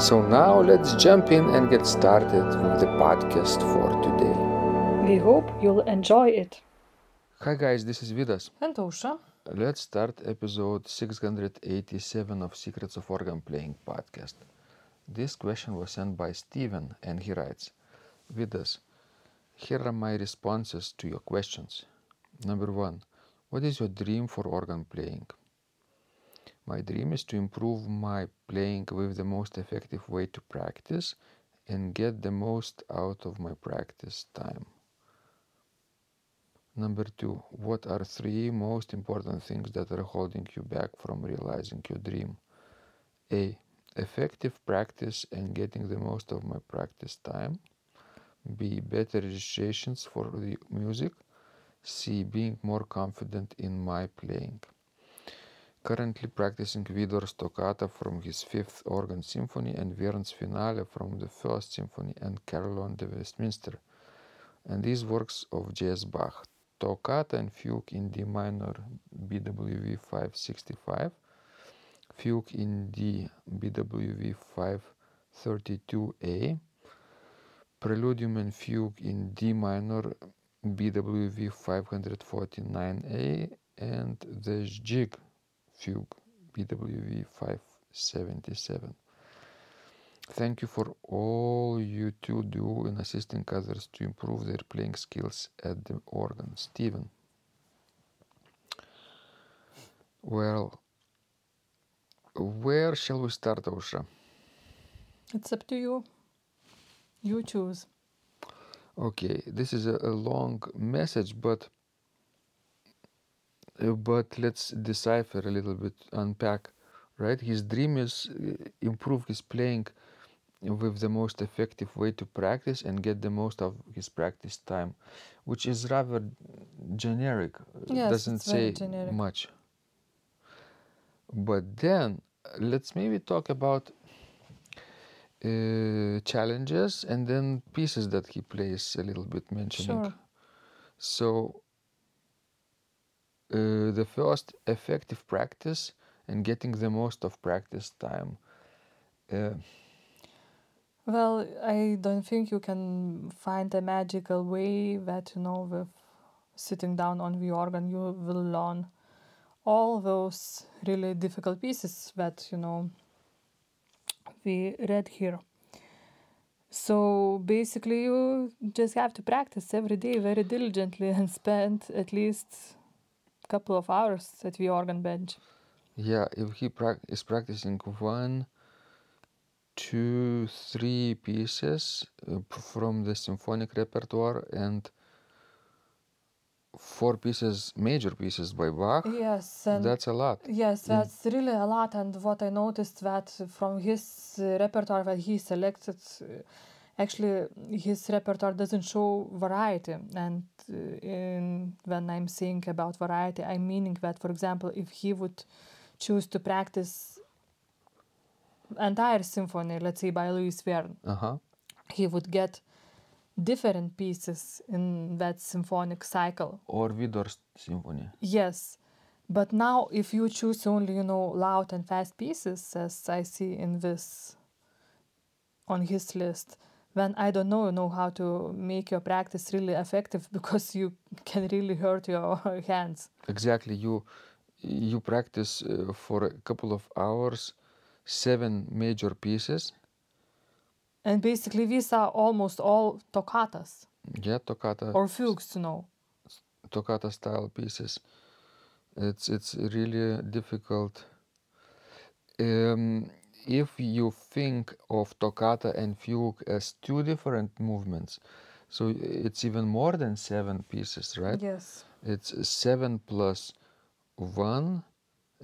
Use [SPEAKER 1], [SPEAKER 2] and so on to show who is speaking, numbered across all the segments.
[SPEAKER 1] So now let's jump in and get started with the podcast for today.
[SPEAKER 2] We hope you'll enjoy it.
[SPEAKER 1] Hi guys, this is Vidas.
[SPEAKER 2] And Ausra.
[SPEAKER 1] Let's start episode 687 of Secrets of Organ Playing podcast. This question was sent by Steven and he writes Vidas, here are my responses to your questions. Number one, what is your dream for organ playing? My dream is to improve my playing with the most effective way to practice and get the most out of my practice time. Number two, what are three most important things that are holding you back from realizing your dream? A. Effective practice and getting the most of my practice time. B. Better registrations for the music. C. Being more confident in my playing. Currently practicing Widor's toccata from his Fifth Organ Symphony and Vierne's Finale from the First Symphony and Carillon de Westminster, and these works of J.S. Bach, Toccata and Fugue in D minor BWV 565, Fugue in D BWV 532A, Preludium and Fugue in D minor BWV 549A, and the Jig Fugue BWV 577. Thank you for all you two do in assisting others to improve their playing skills at the organ. Stephen. Well, where shall we start, Ausra?
[SPEAKER 2] It's up to you. You choose.
[SPEAKER 1] Okay, this is a, a long message, but but let's decipher a little bit, unpack. Right, his dream is uh, improve his playing with the most effective way to practice and get the most of his practice time, which is rather generic.
[SPEAKER 2] Yes,
[SPEAKER 1] doesn't say
[SPEAKER 2] generic.
[SPEAKER 1] much. But then uh, let's maybe talk about uh, challenges and then pieces that he plays a little bit mentioning.
[SPEAKER 2] Sure.
[SPEAKER 1] So uh, the first effective practice and getting the most of practice time. Uh,
[SPEAKER 2] Well, I don't think you can find a magical way that, you know, with sitting down on the organ, you will learn all those really difficult pieces that, you know, we read here. So basically, you just have to practice every day very diligently and spend at least couple of hours at the organ bench.
[SPEAKER 1] yeah, if he prac- is practicing one, two, three pieces uh, from the symphonic repertoire and four pieces, major pieces by Bach,
[SPEAKER 2] Yes, and
[SPEAKER 1] that's a lot.
[SPEAKER 2] Yes,
[SPEAKER 1] Mm.
[SPEAKER 2] that's really a lot. And what I noticed that from his uh, repertoire that he selected, uh, actually his repertoire doesn't show variety. And uh, in, when I'm saying about variety, I'm meaning that, for example, if he would choose to practice entire symphony, let's say by Louis Vierne,
[SPEAKER 1] Uh huh.
[SPEAKER 2] he would get different pieces in that symphonic cycle.
[SPEAKER 1] Or Widor's symphony.
[SPEAKER 2] Yes. But now, if you choose only, you know, loud and fast pieces, as I see in this on his list, then I don't know, you know, how to make your practice really effective because you can really hurt your hands.
[SPEAKER 1] Exactly. You you practice uh, for a couple of hours, seven major pieces.
[SPEAKER 2] And basically, these are almost all toccatas
[SPEAKER 1] Yeah, toccata.
[SPEAKER 2] or fugues, you know.
[SPEAKER 1] toccata style pieces. It's it's really difficult. Um, if you think of toccata and fugue as two different movements, so it's even more than seven pieces, right?
[SPEAKER 2] Yes.
[SPEAKER 1] It's seven plus one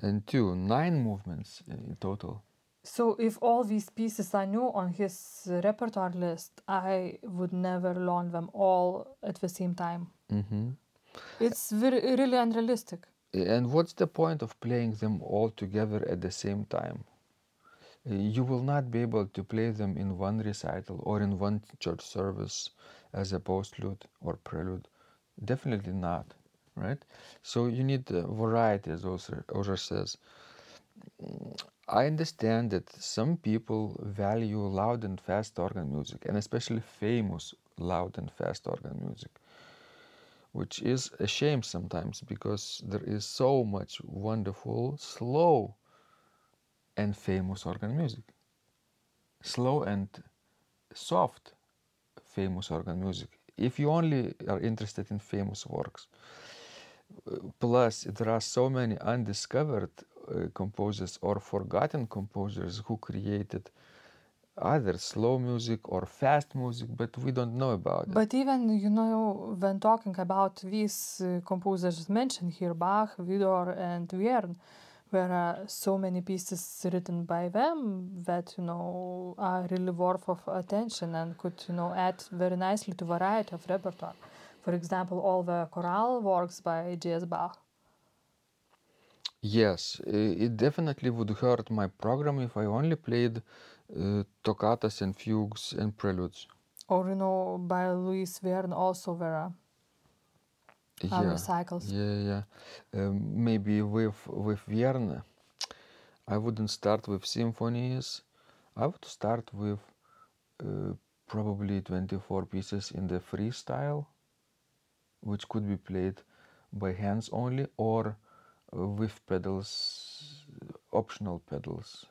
[SPEAKER 1] and two, nine movements in total.
[SPEAKER 2] So if all these pieces I new on his repertoire list, I would never learn them all at the same time.
[SPEAKER 1] hmm
[SPEAKER 2] It's very, really unrealistic.
[SPEAKER 1] And what's the point of playing them all together at the same time? You will not be able to play them in one recital or in one church service as a postlude or prelude. Definitely not, right? So you need variety, as Ausra says. I understand that some people value loud and fast organ music, and especially famous loud and fast organ music, which is a shame sometimes because there is so much wonderful, slow, and famous organ music. Slow and soft, famous organ music. If you only are interested in famous works, plus there are so many undiscovered uh, composers or forgotten composers who created either slow music or fast music, but we don't know about it.
[SPEAKER 2] But even, you know, when talking about these uh, composers mentioned here, Bach, Widor, and Vierne, there are so many pieces written by them that, you know, are really worth of attention and could, you know, add very nicely to variety of repertoire. For example, all the choral works by J.S. Bach.
[SPEAKER 1] Yes, it definitely would hurt my program if I only played uh, toccatas and fugues and preludes.
[SPEAKER 2] Or, you know, by Louis Vierne also there are
[SPEAKER 1] Yeah,
[SPEAKER 2] cycles.
[SPEAKER 1] yeah, yeah. Um, maybe with with Vierne, I wouldn't start with symphonies. I would start with uh, probably 24 pieces in the freestyle, which could be played by hands only or with pedals, optional pedals.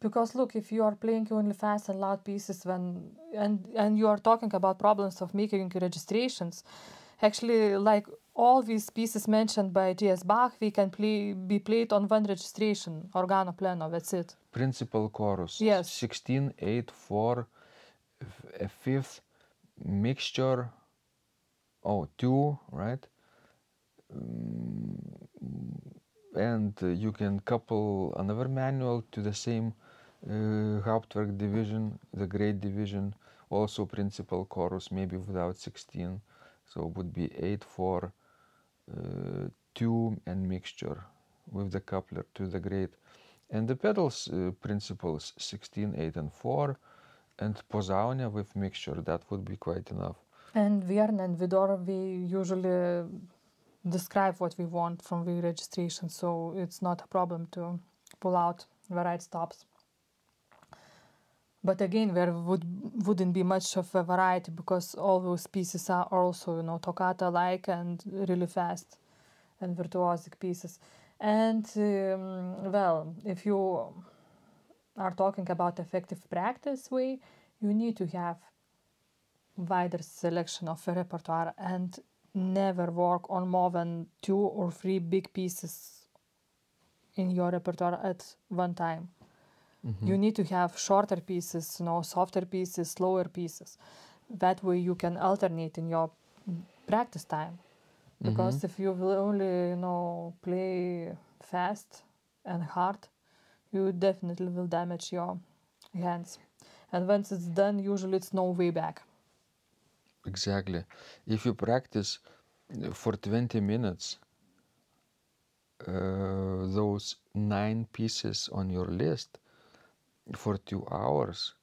[SPEAKER 2] Because look, if you are playing only fast and loud pieces when and and you are talking about problems of making registrations, actually like all these pieces mentioned by J.S. Bach, they can play be played on one registration, organo pleno, that's it.
[SPEAKER 1] Principal chorus.
[SPEAKER 2] Yes.
[SPEAKER 1] 16, 8, 4, f- a fifth mixture. Oh, two, right? Mm, and you can couple another manual to the same uh, Hauptwerk division, the great division, also principal chorus, maybe without 16. So it would be 8, 4, uh, 2, and mixture with the coupler to the great. And the pedals uh, principals 16, 8, and 4, and Posaune with mixture, that would be quite enough.
[SPEAKER 2] And Vierne and Widor, we usually describe what we want from the registration, so it's not a problem to pull out the right stops. But again, there would wouldn't be much of a variety because all those pieces are also, you know, toccata like and really fast and virtuosic pieces. And um, well, if you are talking about effective practice way, you need to have wider selection of a repertoire and never work on more than two or three big pieces in your repertoire at one time. You need to have shorter pieces, you know, softer pieces, slower pieces. That way you can alternate in your practice time. Because if you will only, you know, play fast and hard, you definitely will damage your hands. And once it's done, usually it's no way back.
[SPEAKER 1] Exactly. If you practice uh, for 20 minutes uh, those nine pieces on your list for two hours,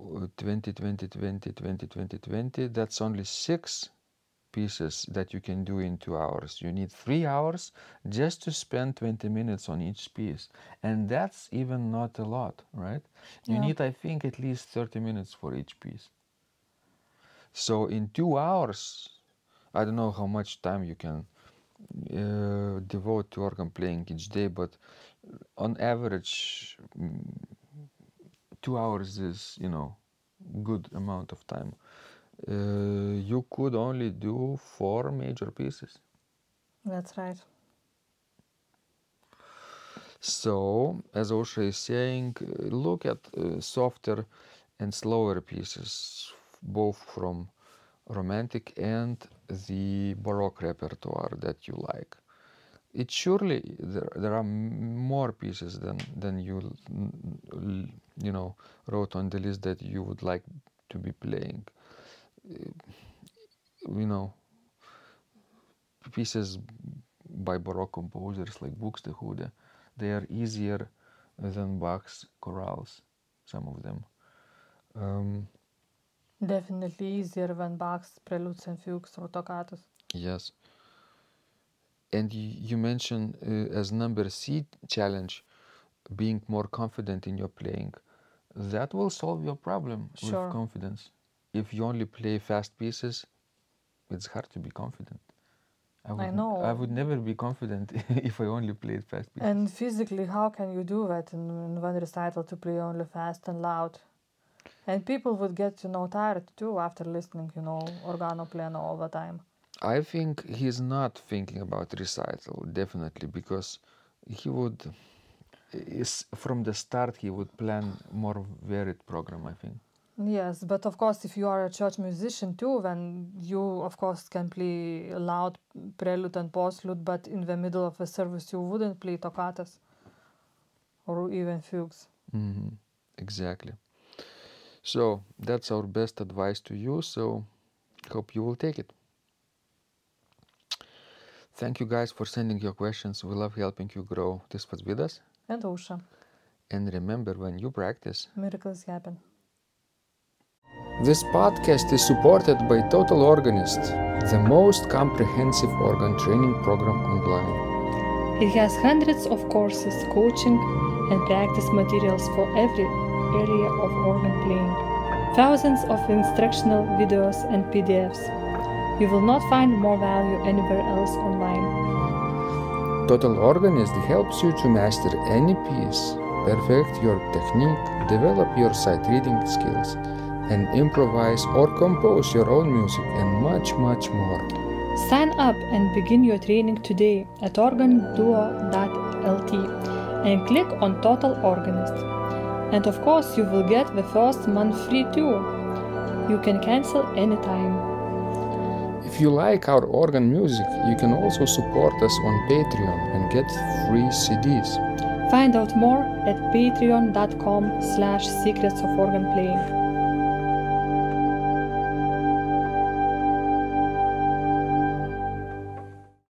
[SPEAKER 1] uh, 20, 20, 20, 20, 20, 20, that's only six pieces that you can do in two hours. You need three hours just to spend 20 minutes on each piece. And that's even not a lot, right? You
[SPEAKER 2] Yeah.
[SPEAKER 1] need, I think, at least 30 minutes for each piece. So in two hours, I don't know how much time you can uh, devote to organ playing each day, but on average, mm, two hours is, you know, good amount of time. Uh, you could only do four major pieces.
[SPEAKER 2] That's right.
[SPEAKER 1] So, as Ausra is saying, uh, look at uh, softer and slower pieces, both from Romantic and the Baroque repertoire that you like. It surely there, there are more pieces than than you you know wrote on the list that you would like to be playing. Uh, you know pieces by baroque composers like buxtehude they are easier than bach's chorales some of them. Um,
[SPEAKER 2] Definitely easier than Bach's preludes and fugues or toccatas.
[SPEAKER 1] yes and you, mentioned uh, as number c challenge being more confident in your playing that will solve your problem
[SPEAKER 2] Sure.
[SPEAKER 1] with confidence if you only play fast pieces it's hard to be confident i would, n-
[SPEAKER 2] know.
[SPEAKER 1] I would never be confident if i only played fast pieces
[SPEAKER 2] And physically, how can you do that in, in one recital to play only fast and loud? And people would get, you know, tired too after listening, you know, organo pleno all the time.
[SPEAKER 1] I think he's not thinking about recital definitely because he would is from the start he would plan more varied program i think
[SPEAKER 2] Yes, but of course, if you are a church musician too, then you, of course, can play loud prelude and postlude, but in the middle of a service, you wouldn't play toccatas or even fugues.
[SPEAKER 1] hmm Exactly. So that's our best advice to you. So hope you will take it. Thank you guys for sending your questions. We love helping you grow. This was Vidas.
[SPEAKER 2] And Ausra,
[SPEAKER 1] And remember, when you practice,
[SPEAKER 2] miracles happen.
[SPEAKER 1] This podcast is supported by Total Organist, the most comprehensive organ training program online.
[SPEAKER 2] It has hundreds of courses, coaching, and practice materials for every area of organ playing. Thousands of instructional videos and PDFs. You will not find more value anywhere else online.
[SPEAKER 1] Total Organist helps you to master any piece, perfect your technique, develop your sight reading skills, and improvise or compose your own music and much, much more.
[SPEAKER 2] Sign up and begin your training today at organduo.lt and click on Total Organist. And of course, you will get the first month free too. You can cancel anytime.
[SPEAKER 1] If you like our organ music, you can also support us on Patreon and get free CDs.
[SPEAKER 2] Find out more at patreon.com slash secrets of organ playing.